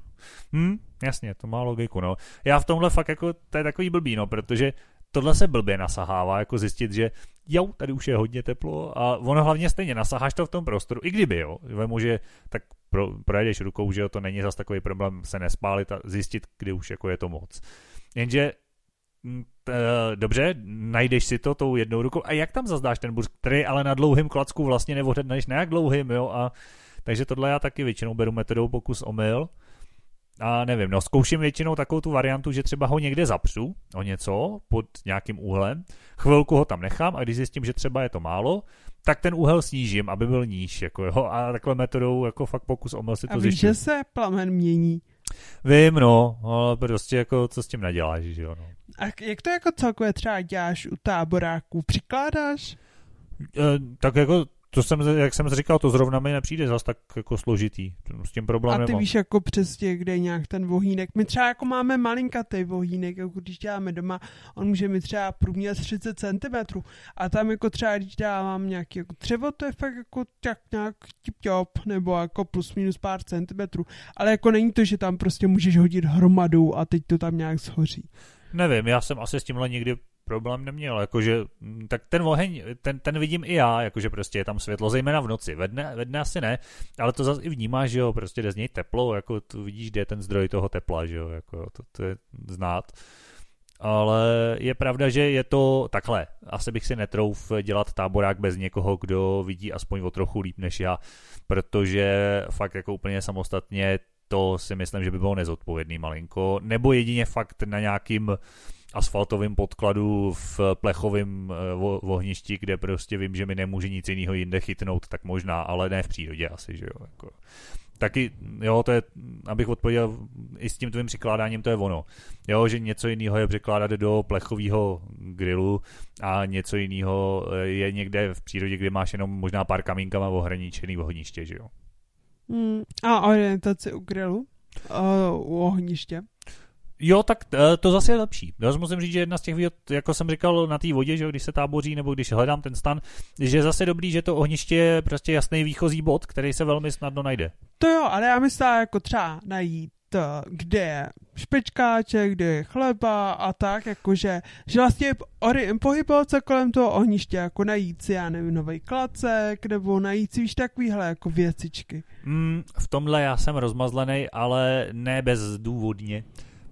Hm, jasně, to má logiku, no. Já v tomhle fakt jako, to je takový blbý, no, protože tohle se blbě nasahává, jako zjistit, že jo, tady už je hodně teplo a ono hlavně stejně nasaháš to v tom prostoru, i kdyby, jo, vemu, že tak pro, projedeš rukou, že jo, to není zas takový problém se nespálit a zjistit, kdy už jako je to moc. Jenže mm, t, dobře, najdeš si to tou jednou rukou a jak tam zazdáš ten burz, který ale na dlouhým klacku vlastně neohledneš na jak dlouhým, jo, a takže tohle já taky většinou beru metodou pokus omyl, a nevím, no zkouším většinou takovou tu variantu, že třeba ho někde zapřu o něco pod nějakým úhlem, chvilku ho tam nechám a když zjistím, že třeba je to málo, tak ten úhel snížím, aby byl níž, jako jo, a takhle metodou jako fakt pokus omyl si to A víš, že se plamen mění. Vím, no, ale prostě jako co s tím naděláš, že jo, no. A jak to jako celkově třeba děláš u táboráků? Přikládáš? E, tak jako to jsem, jak jsem říkal, to zrovna mi nepřijde zas tak jako složitý. S tím problém A ty nemám. víš jako přesně, kde je nějak ten vohýnek. My třeba jako máme malinkatý vohýnek, jako když děláme doma, on může mít třeba průměr 30 cm. A tam jako třeba, když dávám nějaký jako třevo, to je fakt jako tak nějak tip nebo jako plus minus pár centimetrů. Ale jako není to, že tam prostě můžeš hodit hromadu a teď to tam nějak shoří. Nevím, já jsem asi s tímhle nikdy problém neměl, jakože, mm, tak ten oheň, ten, ten vidím i já, jakože prostě je tam světlo, zejména v noci, ve dne, ve dne asi ne, ale to zase i vnímáš, že jo, prostě jde z něj teplo, jako tu vidíš, kde je ten zdroj toho tepla, že jo, jako to, to je znát. Ale je pravda, že je to takhle. Asi bych si netrouf dělat táborák bez někoho, kdo vidí aspoň o trochu líp než já, protože fakt jako úplně samostatně to si myslím, že by bylo nezodpovědný malinko, nebo jedině fakt na nějakým asfaltovém podkladu v plechovém ohništi, kde prostě vím, že mi nemůže nic jiného jinde chytnout, tak možná, ale ne v přírodě asi, že jo. Jako taky, jo, to je, abych odpověděl, i s tím tvým přikládáním to je ono. Jo, že něco jiného je překládat do plechového grilu a něco jiného je někde v přírodě, kde máš jenom možná pár kamínkama ohraničený ohniště, že jo. Hmm, a orientaci u grilu? Uh, u ohniště? Jo, tak eh, to zase je lepší. Já musím říct, že jedna z těch výhod, jako jsem říkal na té vodě, že když se táboří nebo když hledám ten stan, že je zase dobrý, že to ohniště je prostě jasný výchozí bod, který se velmi snadno najde. To jo, ale já myslím jako třeba najít eh, kde je špečkáče, kde je chleba a tak, jakože, že vlastně pohybovat se kolem toho ohniště, jako najít si, já nevím, nový klacek, nebo najít si víš takovýhle jako věcičky. Mm, v tomhle já jsem rozmazlený, ale ne bezdůvodně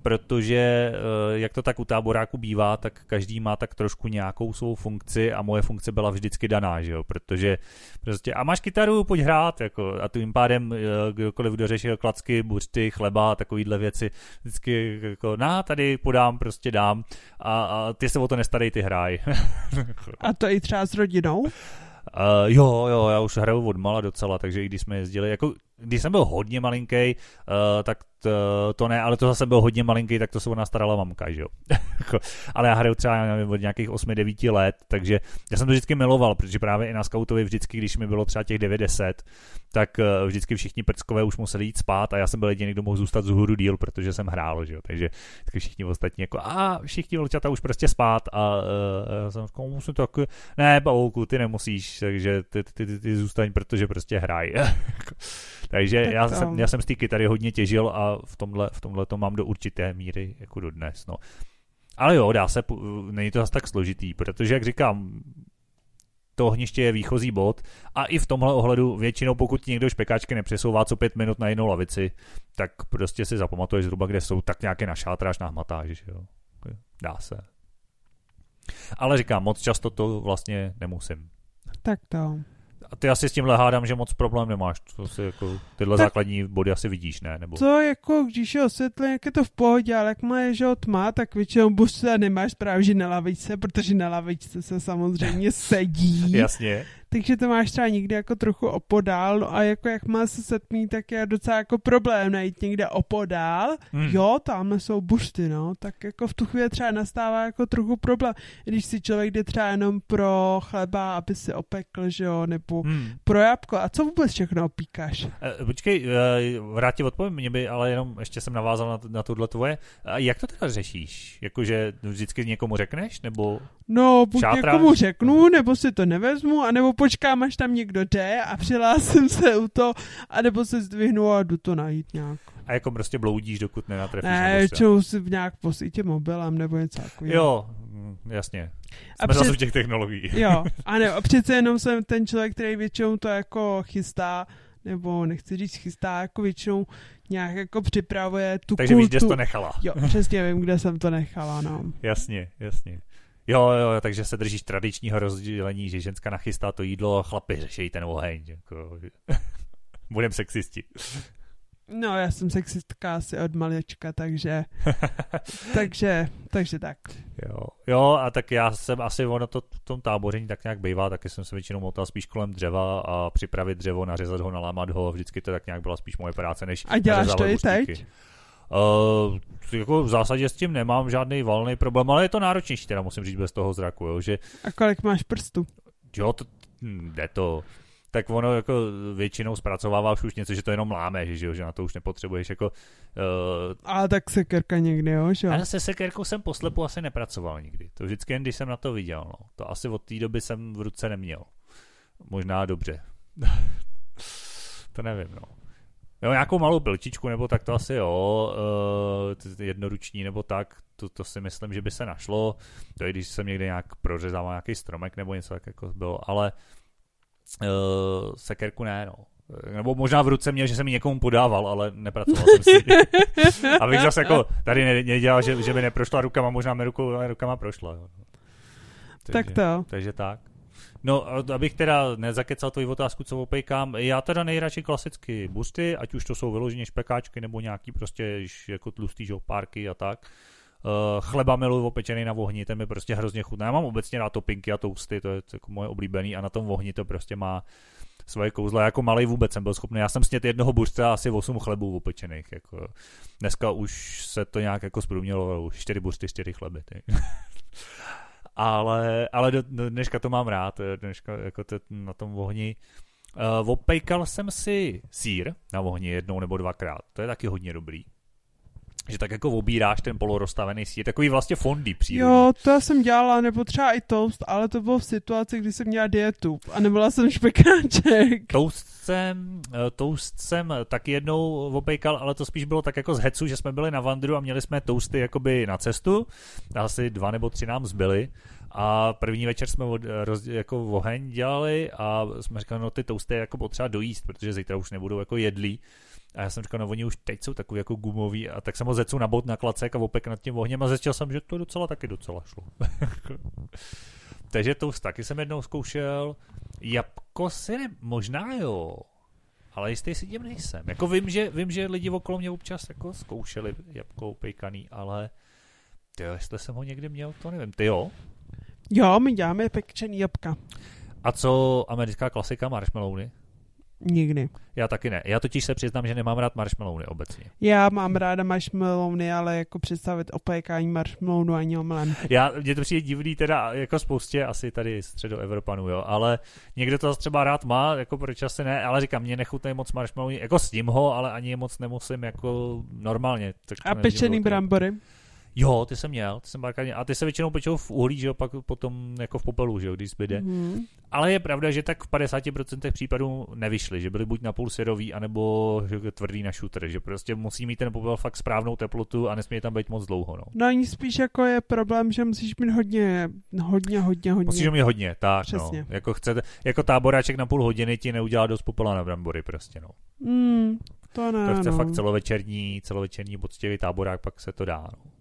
protože eh, jak to tak u táboráku bývá, tak každý má tak trošku nějakou svou funkci a moje funkce byla vždycky daná, že jo, protože prostě a máš kytaru, pojď hrát, jako a tím pádem eh, kdokoliv dořešil klacky, buřty, chleba, takovýhle věci, vždycky jako na, tady podám, prostě dám a, a ty se o to nestarej, ty hraj. *laughs* a to i třeba s rodinou? Uh, jo, jo, já už hraju od mala docela, takže i když jsme jezdili, jako když jsem byl hodně malinký, uh, tak to, to ne, ale to zase byl hodně malinký, tak to se o nás starala mamka, že jo. *laughs* Ale já hraju třeba nevím, od nějakých 8-9 let, takže já jsem to vždycky miloval, protože právě i na scoutovi vždycky, když mi bylo třeba těch 90, tak uh, vždycky všichni prckové už museli jít spát a já jsem byl jediný, kdo mohl zůstat z hůru díl, protože jsem hrál, že jo. Takže všichni ostatní jako a všichni vlčata už prostě spát a uh, já jsem jako, musím to jako, ne, Paulku, ty nemusíš, takže ty, ty, ty, ty, ty zůstaň, protože prostě hraj. *laughs* Takže tak já, jsem, já jsem z té kytary hodně těžil a v tomhle, v tomhle to mám do určité míry jako do dnes. No. Ale jo, dá se, není to zase tak složitý, protože jak říkám, to ohniště je výchozí bod a i v tomhle ohledu většinou, pokud někdo špekáčky nepřesouvá co pět minut na jinou lavici, tak prostě si zapamatuješ zhruba, kde jsou, tak nějaké našátráš, nahmatáš, že jo. Dá se. Ale říkám, moc často to vlastně nemusím. Tak to. A ty asi s tímhle hádám, že moc problém nemáš. To si jako, tyhle tak základní body asi vidíš, ne? Nebo... To jako, když je osvětlení, jak je to v pohodě, ale jak má je, že tma, tak většinou buď se nemáš právě, že na lavičce, protože na lavičce se samozřejmě sedí. *laughs* Jasně takže to máš třeba někde jako trochu opodál, no a jako jak má se setmí, tak je docela jako problém najít někde opodál, hmm. jo, tam jsou bušty, no, tak jako v tu chvíli třeba nastává jako trochu problém, když si člověk jde třeba jenom pro chleba, aby si opekl, že jo, nebo hmm. pro jabko, a co vůbec všechno opíkáš? E, počkej, e, vrátí odpovím, mě by, ale jenom ještě jsem navázal na, na tohle tvoje, a jak to teda řešíš? Jakože vždycky někomu řekneš, nebo No, buď šátráš? někomu řeknu, nebo si to nevezmu, anebo počkám, až tam někdo jde a přihlásím se u to, anebo se zdvihnu a jdu to najít nějak. A jako prostě bloudíš, dokud nenatrefíš. Ne, čou si nějak po sítě mobilem nebo něco takového. Jo, mm, jasně. Jsme a před... zase v těch technologií. Jo, *laughs* a ne, a přece jenom jsem ten člověk, který většinou to jako chystá, nebo nechci říct chystá, jako většinou nějak jako připravuje tu Takže kultu. víš, kde jsi to nechala. Jo, přesně vím, kde jsem to nechala, no. *laughs* Jasně, jasně. Jo, jo, takže se držíš tradičního rozdělení, že ženská nachystá to jídlo a chlapi řeší ten oheň. Jako, *laughs* budem sexisti. No, já jsem sexistka asi od malička, takže, *laughs* takže, takže tak. Jo, jo, a tak já jsem asi, ono to v tom táboření tak nějak bývá, taky jsem se většinou motal spíš kolem dřeva a připravit dřevo, nařezat ho, nalámat ho, vždycky to tak nějak byla spíš moje práce, než A děláš to i teď? Uh, jako v zásadě s tím nemám žádný valný problém, ale je to náročnější, teda musím říct bez toho zraku, jo, že... A kolik máš prstů? Jo, to, hm, jde to. Tak ono jako většinou zpracováváš už něco, že to jenom láme, že, že, že na to už nepotřebuješ jako... Uh... A tak sekerka někdy, jo, že? Ale se sekerkou jsem poslepu asi nepracoval nikdy. To vždycky jen, když jsem na to viděl, no. To asi od té doby jsem v ruce neměl. Možná dobře. *laughs* to nevím, no. Jo, nějakou malou pilčičku, nebo tak to asi jo, uh, jednoruční nebo tak, to, to si myslím, že by se našlo. To je, když jsem někde nějak prořezával nějaký stromek nebo něco tak jako bylo, ale uh, sekerku ne, no. Nebo možná v ruce měl, že jsem mi někomu podával, ale nepracoval jsem si. *laughs* Abych zase jako tady nedělal, že, že by neprošla rukama, možná mi rukou, rukama prošla. Jo. Takže, tak to. Takže tak. No, abych teda nezakecal tvoji otázku, co opejkám, já teda nejradši klasicky busty, ať už to jsou vyloženě špekáčky nebo nějaký prostě jako tlustý žopárky a tak. Uh, chleba miluji opečený na ohni, ten mi prostě hrozně chutná. Já mám obecně rád topinky a tousty, to je jako moje oblíbený a na tom ohni to prostě má svoje kouzla. Jako malý vůbec jsem byl schopný. Já jsem snět jednoho buřce a asi 8 chlebů opečených. Jako. Dneska už se to nějak jako zprůmělo, už 4 buřty, 4 chleby. *laughs* Ale, ale do, do, dneška to mám rád, dneška jako to, na tom ohni. Uh, opejkal jsem si sír na ohni jednou nebo dvakrát. To je taky hodně dobrý že tak jako obíráš ten polorozstavený sír, takový vlastně fondy přírodní. Jo, to jsem dělala, nebo třeba i toast, ale to bylo v situaci, kdy jsem měla dietu a nebyla jsem špekáček. Toast jsem, eh, toast jsem tak jednou opejkal, ale to spíš bylo tak jako z hecu, že jsme byli na vandru a měli jsme toasty jakoby na cestu, asi dva nebo tři nám zbyly a první večer jsme od, roz, jako oheň dělali a jsme říkali, no ty toasty je jako potřeba dojíst, protože zítra už nebudou jako jedlí. A já jsem říkal, no oni už teď jsou takový jako gumový a tak jsem ho zecu na bod na klacek a opek nad tím ohněm a zjistil jsem, že to docela taky docela šlo. *laughs* Takže to taky jsem jednou zkoušel. Jabko si ne, možná jo, ale jistý si tím nejsem. Jako vím, že, vím, že lidi okolo mě občas jako zkoušeli jabko upejkaný, ale ty jo, jestli jsem ho někdy měl, to nevím. Ty jo? Jo, my děláme pekčený jabka. A co americká klasika marshmallowny? Nikdy. Já taky ne. Já totiž se přiznám, že nemám rád marshmallowny obecně. Já mám ráda marshmallowny, ale jako představit opékání marshmallownu ani omlen. Já, mě to přijde divný teda jako spoustě asi tady středoevropanů, jo, ale někdo to třeba rád má, jako proč asi ne, ale říkám, mě nechutnají moc marshmallowny, jako s tím ho, ale ani je moc nemusím jako normálně. Tak A pečený brambory? Jo, ty jsem měl, ty jsem párkrát A ty se většinou pečou v uhlí, že jo, pak potom jako v popelu, že jo, když zbyde. Mm. Ale je pravda, že tak v 50% případů nevyšly, že byly buď napůl syrový, anebo že tvrdý na shooter, že prostě musí mít ten popel fakt správnou teplotu a nesmí tam být moc dlouho. No, no ani spíš jako je problém, že musíš mít hodně, hodně, hodně, hodně. Musíš mít hodně, tak no. Přesně. no. Jako, chcete, jako táboráček na půl hodiny ti neudělá dost popela na brambory prostě, no. Mm, to ne, to chce no. fakt celovečerní, celovečerní poctivý táborák, pak se to dá, no.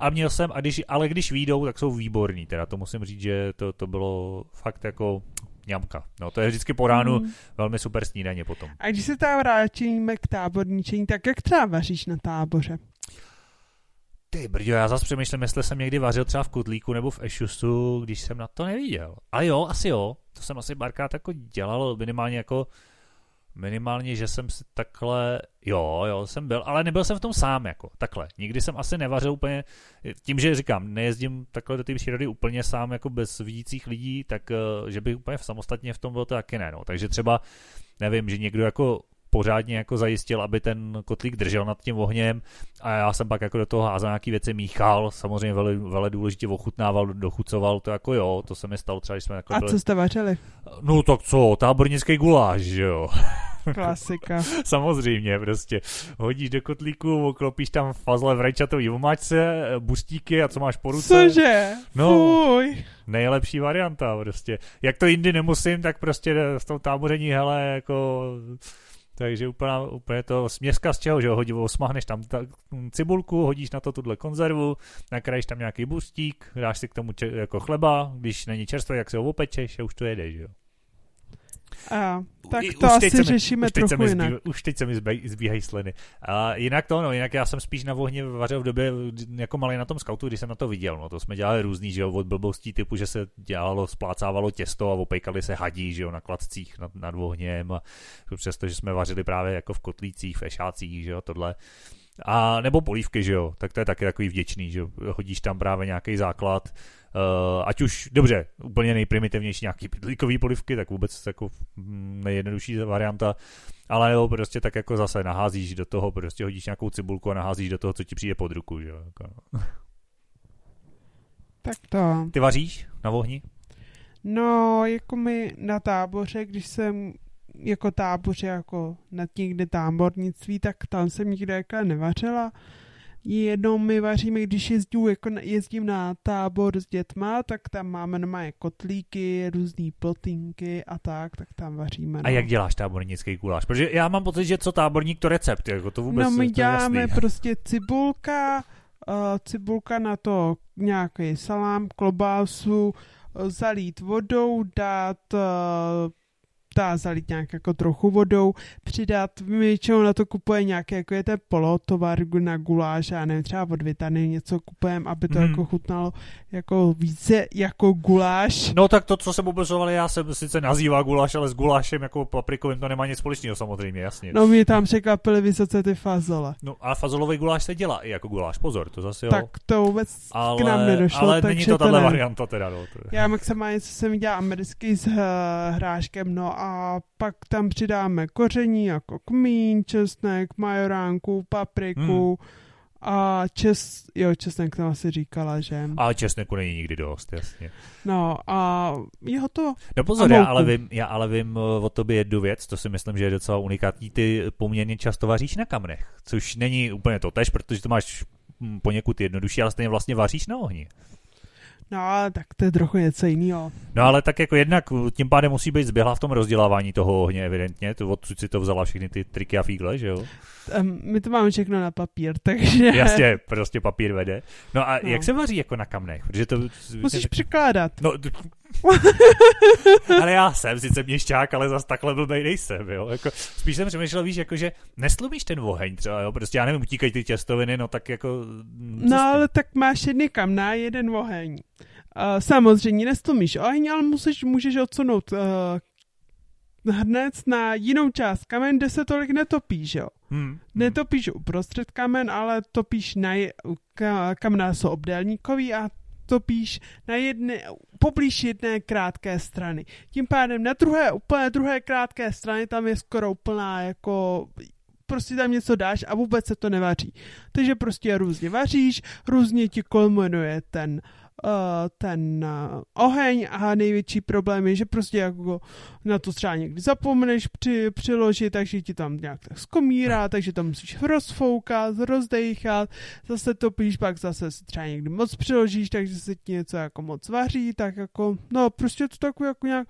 A měl jsem, a když, ale když výjdou, tak jsou výborní, teda to musím říct, že to, to bylo fakt jako ňamka. No, to je vždycky po ránu mm. velmi super snídaně potom. A když se tam vrátíme k táborničení, tak jak třeba vaříš na táboře? Ty brďo, já zase přemýšlím, jestli jsem někdy vařil třeba v Kudlíku nebo v Ešusu, když jsem na to neviděl. Ale jo, asi jo. To jsem asi barkrát jako dělal, minimálně jako minimálně, že jsem si takhle, jo, jo, jsem byl, ale nebyl jsem v tom sám, jako, takhle. Nikdy jsem asi nevařil úplně, tím, že říkám, nejezdím takhle do té přírody úplně sám, jako bez vidících lidí, tak, eh, že bych úplně samostatně v tom byl to taky ne, no. Takže třeba, nevím, že někdo jako pořádně jako zajistil, aby ten kotlík držel nad tím ohněm a já jsem pak jako do toho házel nějaký věci míchal, samozřejmě vele, vele důležitě ochutnával, dochucoval, to jako jo, to se mi stalo třeba, když jsme jako A byli... co jste vařili? No tak co, tábornický guláš, že jo. *laughs* Klasika. Samozřejmě, prostě hodíš do kotlíku, oklopíš tam fazle v rajčatový omáčce, bustíky a co máš po ruce. Cože? No, Fuj. nejlepší varianta prostě. Jak to jindy nemusím, tak prostě s tou táboření, hele, jako takže úplně, úplně to směska z čeho, že ho hodí, osmahneš tam ta, cibulku, hodíš na to tuhle konzervu, nakrájíš tam nějaký bustík, dáš si k tomu če, jako chleba, když není čerstvý, jak se ho opečeš a už to jede, že jo. A, tak to už asi mi, řešíme už trochu jinak. Zbý, už teď se mi zbíhají sliny. A jinak to, no, jinak já jsem spíš na ohni vařil v době jako malý na tom scoutu, když jsem na to viděl. No, to jsme dělali různý, že jo, od blbostí typu, že se dělalo, splácávalo těsto a opejkali se hadí, že jo, na klaccích nad, nad ohněm a přesto, že jsme vařili právě jako v kotlících, v ešácích, že jo, tohle. A nebo polívky, že jo, tak to je taky takový vděčný, že jo, hodíš tam právě nějaký základ, ať už, dobře, úplně nejprimitivnější nějaký pidlíkový polivky, tak vůbec jako nejjednodušší varianta, ale jo, prostě tak jako zase naházíš do toho, prostě hodíš nějakou cibulku a naházíš do toho, co ti přijde pod ruku, že jo. Jako. Tak to. Ty vaříš na ohni? No, jako mi na táboře, když jsem jako táboře, jako nad někde tábornictví, tak tam jsem nikdy jako nevařila jednou my vaříme, když jezdím, jako jezdím na tábor s dětma, tak tam máme normálně kotlíky, různé plotinky a tak, tak tam vaříme. No. A jak děláš tábornický guláš? Protože já mám pocit, že co táborník to recept, jako to vůbec No my to děláme jasný. prostě cibulka, uh, cibulka na to nějaký salám, klobásu, uh, zalít vodou, dát uh, dá zalít nějak jako trochu vodou, přidat, většinou na to kupuje nějaké, jako je ten polotovar na guláš, a nevím, třeba od Vitany něco kupujeme, aby to Hmm. jako chutnalo jako více jako guláš. No tak to, co jsem obezovali, já jsem sice nazývá guláš, ale s gulášem jako paprikovým to nemá nic společného samozřejmě, jasně. No mě tam překvapily vysoce ty fazole. No a fazolový guláš se dělá i jako guláš, pozor, to zase jo. Tak to vůbec ale, k nám nedošlo, ale není to tahle varianta teda, no. To je. Já maximálně, co jsem dělal americký s uh, hráškem, no a pak tam přidáme koření jako kmín, česnek, majoránku, papriku Hmm. a čes, jo, česnek tam asi říkala, že? A česneku není nikdy dost, jasně. No a je hotovo. No pozor, A já ale, vím, já ale vím eh, o tobě jednu věc, to si myslím, že je docela unikátní. Ty poměrně často vaříš na kamnech, což není úplně to tež, protože to máš hm, poněkud jednodušší, ale stejně vlastně vaříš na ohni. No tak to je trochu něco jiného. No ale tak jako jednak tím pádem musí být zběhla v tom rozdělávání toho ohně, evidentně. To odsud si to vzala všechny ty triky a fígle, že jo? Um, my to máme všechno na papír, takže Jasně, prostě papír vede. No a No. jak se vaří jako na kamnech? Protože to... musíš překládat. No, *laughs* ale já jsem sice měšťák, ale zas takhle blbej nejsem, jo. Jako, spíš jsem přemýšlel, víš, jako, že neslumíš ten oheň třeba, jo. Prostě já nevím, utíkají ty těstoviny, no tak jako... No ale tak máš jedny kamna, jeden oheň. Uh, samozřejmě nestlumíš oheň, ale musíš, můžeš odsunout uh, hrnec na jinou část kamen, kde se tolik netopí, že jo? Hmm. Netopíš uprostřed kamen, ale topíš na je, ka, kamna jsou obdélníkový a topíš na jedné, poblíž jedné krátké strany. Tím pádem na druhé, úplně druhé krátké strany tam je skoro úplná jako prostě tam něco dáš a vůbec se to nevaří. Takže prostě různě vaříš, různě ti kulminuje ten uh, ten uh, oheň a největší problém je, že prostě jako na to třeba někdy zapomeneš při, přiložit, takže ti tam nějak tak skomírá, takže to musíš rozfoukat, rozdejchat, zase topíš, pak zase si třeba někdy moc přiložíš, takže se ti něco jako moc vaří, tak jako, no prostě to takový jako nějak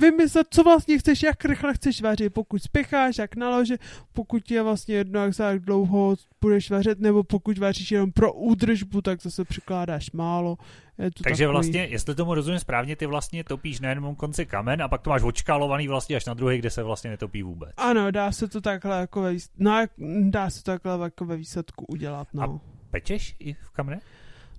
vymyslet, co vlastně chceš, jak rychle chceš vařit, pokud spěcháš, jak naložit, pokud je vlastně jedno, jak za jak dlouho budeš vařit, nebo pokud vaříš jenom pro údržbu, tak zase přikládáš málo. Je to Takže takový... vlastně, jestli tomu rozumím správně, ty vlastně topíš na jednom konci kamen a pak to máš odškálovaný vlastně až na druhý, kde se vlastně netopí vůbec. Ano, dá se to takhle jako ve, výs- no, dá se to takhle jako ve výsledku udělat, no. Pečeš i v kamene?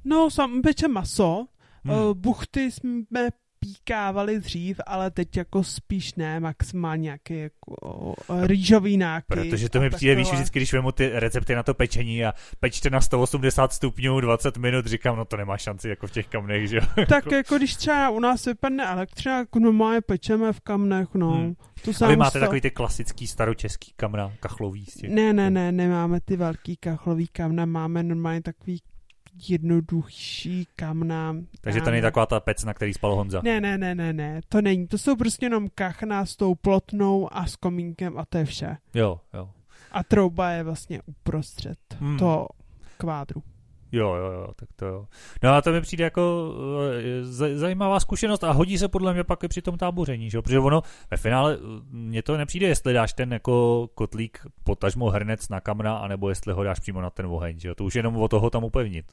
No, sam peče maso, Hmm. hmm. buchty jsme píkávali dřív, ale teď jako spíš ne, maximálně nějaký jako eh, rýžový náky. Protože to mi přijde, víš, vždycky, když vemu ty recepty na to pečení a pečte na 180 stupňů 20 minut, říkám, no to nemá šanci jako v těch kamnech, že jo? *laughs* Tak jako když třeba u nás vypadne elektřina, jako normálně pečeme v kamnech, no. Hmm. To A vy máte sto- takový ty klasický staročeský kamna, kachlový z těch. Ne, ne, ne, nemáme ty velký kachlový kamna, máme normálně takový jednodušší kamna. Takže to není ne- taková ta pec, na který spal Honza. Ne, ne, ne, ne, ne, to není. To jsou prostě jenom kachna s tou plotnou a s komínkem a to je vše. Jo, jo. A trouba je vlastně uprostřed Hmm. toho kvádru. Jo, jo, jo, tak to jo. No a to mi přijde jako eh, zaj- zajímavá zkušenost a hodí se podle mě pak i při tom táboření, že jo? Protože ono ve finále eh, mně to nepřijde, jestli dáš ten jako kotlík potažmo hrnec na kamna, anebo jestli ho dáš přímo na ten oheň, že jo? To už jenom o toho tam upevnit.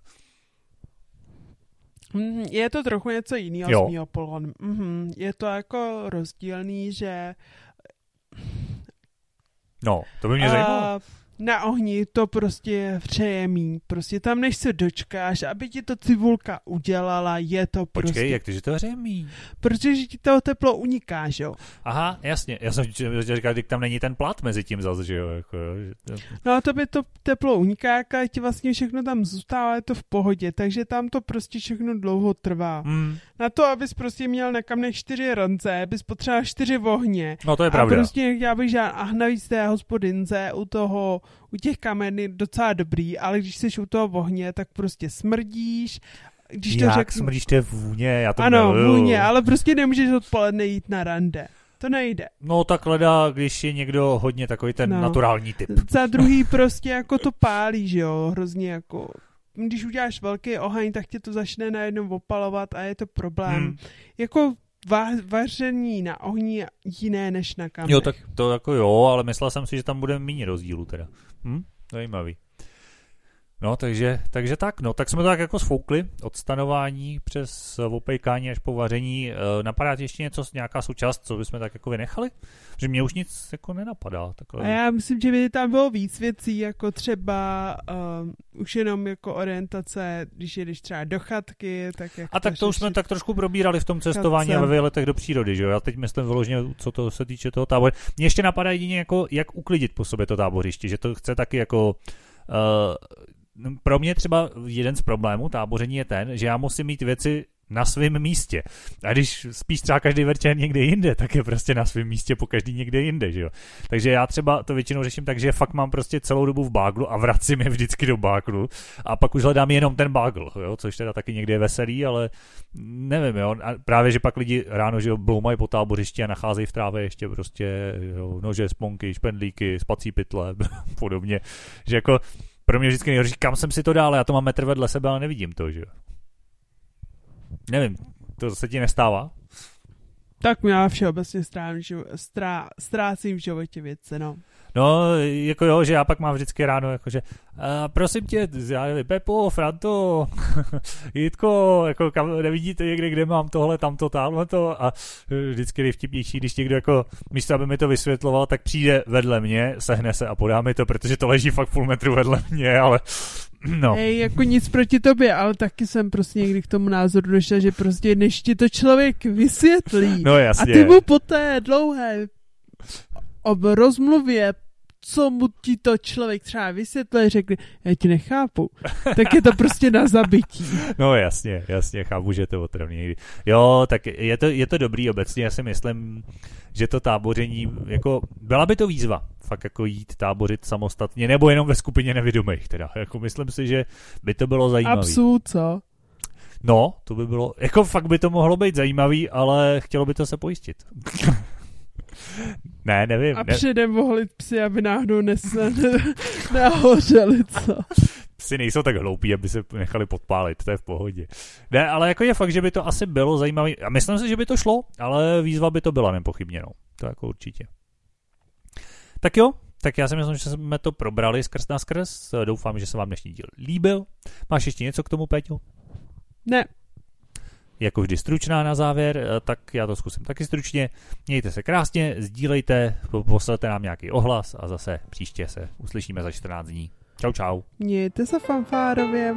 Mm, Je to trochu něco jiného z mýho pohledu. Mhm, Je to jako rozdílný, že No, to by mě zajímalo. A, na ohni to prostě vřeje míň. Prostě tam, než se dočkáš, aby ti to cibulka udělala, je to Počkej, prostě... jak to, že to hřejemí? Protože ti to teplo uniká, že jo? Aha, jasně. Já jsem říkal, že tam není ten plat mezi tím zase, že jo? Jako, že to... No a tobě to teplo uniká, a ti vlastně všechno tam zůstává, je to v pohodě, takže tam to prostě všechno dlouho trvá. Hmm. Na to, abys prostě měl na kamnech čtyři rance, bys potřeboval čtyři vohně. No to je A pravda. prostě já bych žádný, a navíc té hospodince u toho, u těch kamen je docela dobrý, ale když jsi u toho ohně, tak prostě smrdíš. Když to Jak řeknu, smrdíš té vůně, já to ano, miluju. vůně, ale prostě nemůžeš odpoledne jít na rande. To nejde. No tak leda, když je někdo hodně takový ten No. naturální typ. Za druhý prostě jako to pálí, že jo, hrozně jako když uděláš velký oheň, tak tě to začne najednou opalovat a je to problém. Hmm. Jako vaření na ohni jiné než na kamnech. Jo, tak to jako jo, ale myslel jsem si, že tam bude méně rozdílu teda. Hm? Zajímavý. No, takže, takže tak, no, tak jsme to tak jako sfoukli od stanování přes opejkání až po vaření. E, napadá ti ještě něco, nějaká součást, co bychom tak jako vynechali? Že mě už nic jako nenapadá. Takhle. A já myslím, že by tam bylo víc věcí, jako třeba um, už jenom jako orientace, když jedeš třeba do chatky, tak jak A tak to už jsme tak trošku probírali v tom cestování Chatce. a ve výletech do přírody, že jo? Já teď myslím vyloženě, co to se týče toho táboru. Mně ještě napadá jedině jako, jak uklidit po sobě to tábořiště, že to chce taky jako uh, pro mě třeba jeden z problémů táboření je ten, že já musím mít věci na svém místě. A když spíš třeba každý večer někde jinde, tak je prostě na svém místě po každý někde jinde, že jo. Takže já třeba to většinou řeším tak, že fakt mám prostě celou dobu v báglu a vracím je vždycky do báglu a pak už hledám jenom ten bágl, jo, což teda taky někdy je veselý, ale nevím, jo. A právě, že pak lidi ráno, že jo, bloumají po tábořišti a nacházejí v trávě ještě prostě jo, nože, sponky, špendlíky, spací pytle, *laughs* podobně, že jako pro mě vždycky nejhorší, kam jsem si to dal, já to mám metr vedle sebe, ale nevidím to, že jo. Nevím, to se ti nestává? Tak já všeobecně strávím, strá, ztrácím v životě věci, no. No, jako jo, že já pak mám vždycky ráno, jakože, uh, prosím tě, já nevím, Pepo, Franto, *laughs* Jitko, jako kam, nevidíte někde, kde mám tohle, tamto, tamhle to a vždycky je vtipnější, když někdo jako, místo aby mi to vysvětloval, tak přijde vedle mě, sehne se a podá mi to, protože to leží fakt půl metru vedle mě, ale *clears throat* No. Ej, jako nic proti tobě, ale taky jsem prostě někdy k tomu názoru došel, že prostě než ti to člověk vysvětlí no, jasně. a ty mu po té dlouhé ob rozmluvě co mu ti to člověk třeba vysvětlí, řekne, já ti nechápu, tak je to prostě na zabití. *laughs* No jasně, jasně, chápu, že je to otravný. Jo, tak je to, je to dobrý obecně, já si myslím, že to táboření, jako, byla by to výzva, fakt jako jít tábořit samostatně, nebo jenom ve skupině nevědomých, teda, jako myslím si, že by to bylo zajímavé. Absolut, co? No, to by bylo, jako fakt by to mohlo být zajímavý, ale chtělo by to se pojistit. *laughs* ne, nevím. A ne... předem vohlit psy, aby náhodou nes... *laughs* nehořeli, co? Psy nejsou tak hloupí, aby se nechali podpálit, to je v pohodě. Ne, ale jako je fakt, že by to asi bylo zajímavé. A myslím si, že by to šlo, ale výzva by to byla nepochybně, no. To jako určitě. Tak jo, tak já si myslím, že jsme to probrali skrz na skrz. Doufám, že se vám dnešní díl líbil. Máš ještě něco k tomu, Péťo? Ne, jako vždy stručná na závěr, eh, tak já to zkusím taky stručně. Mějte se krásně, sdílejte, poslete nám nějaký ohlas a zase příště se uslyšíme za 14 dní. Čau, čau. Mějte se fanfárově.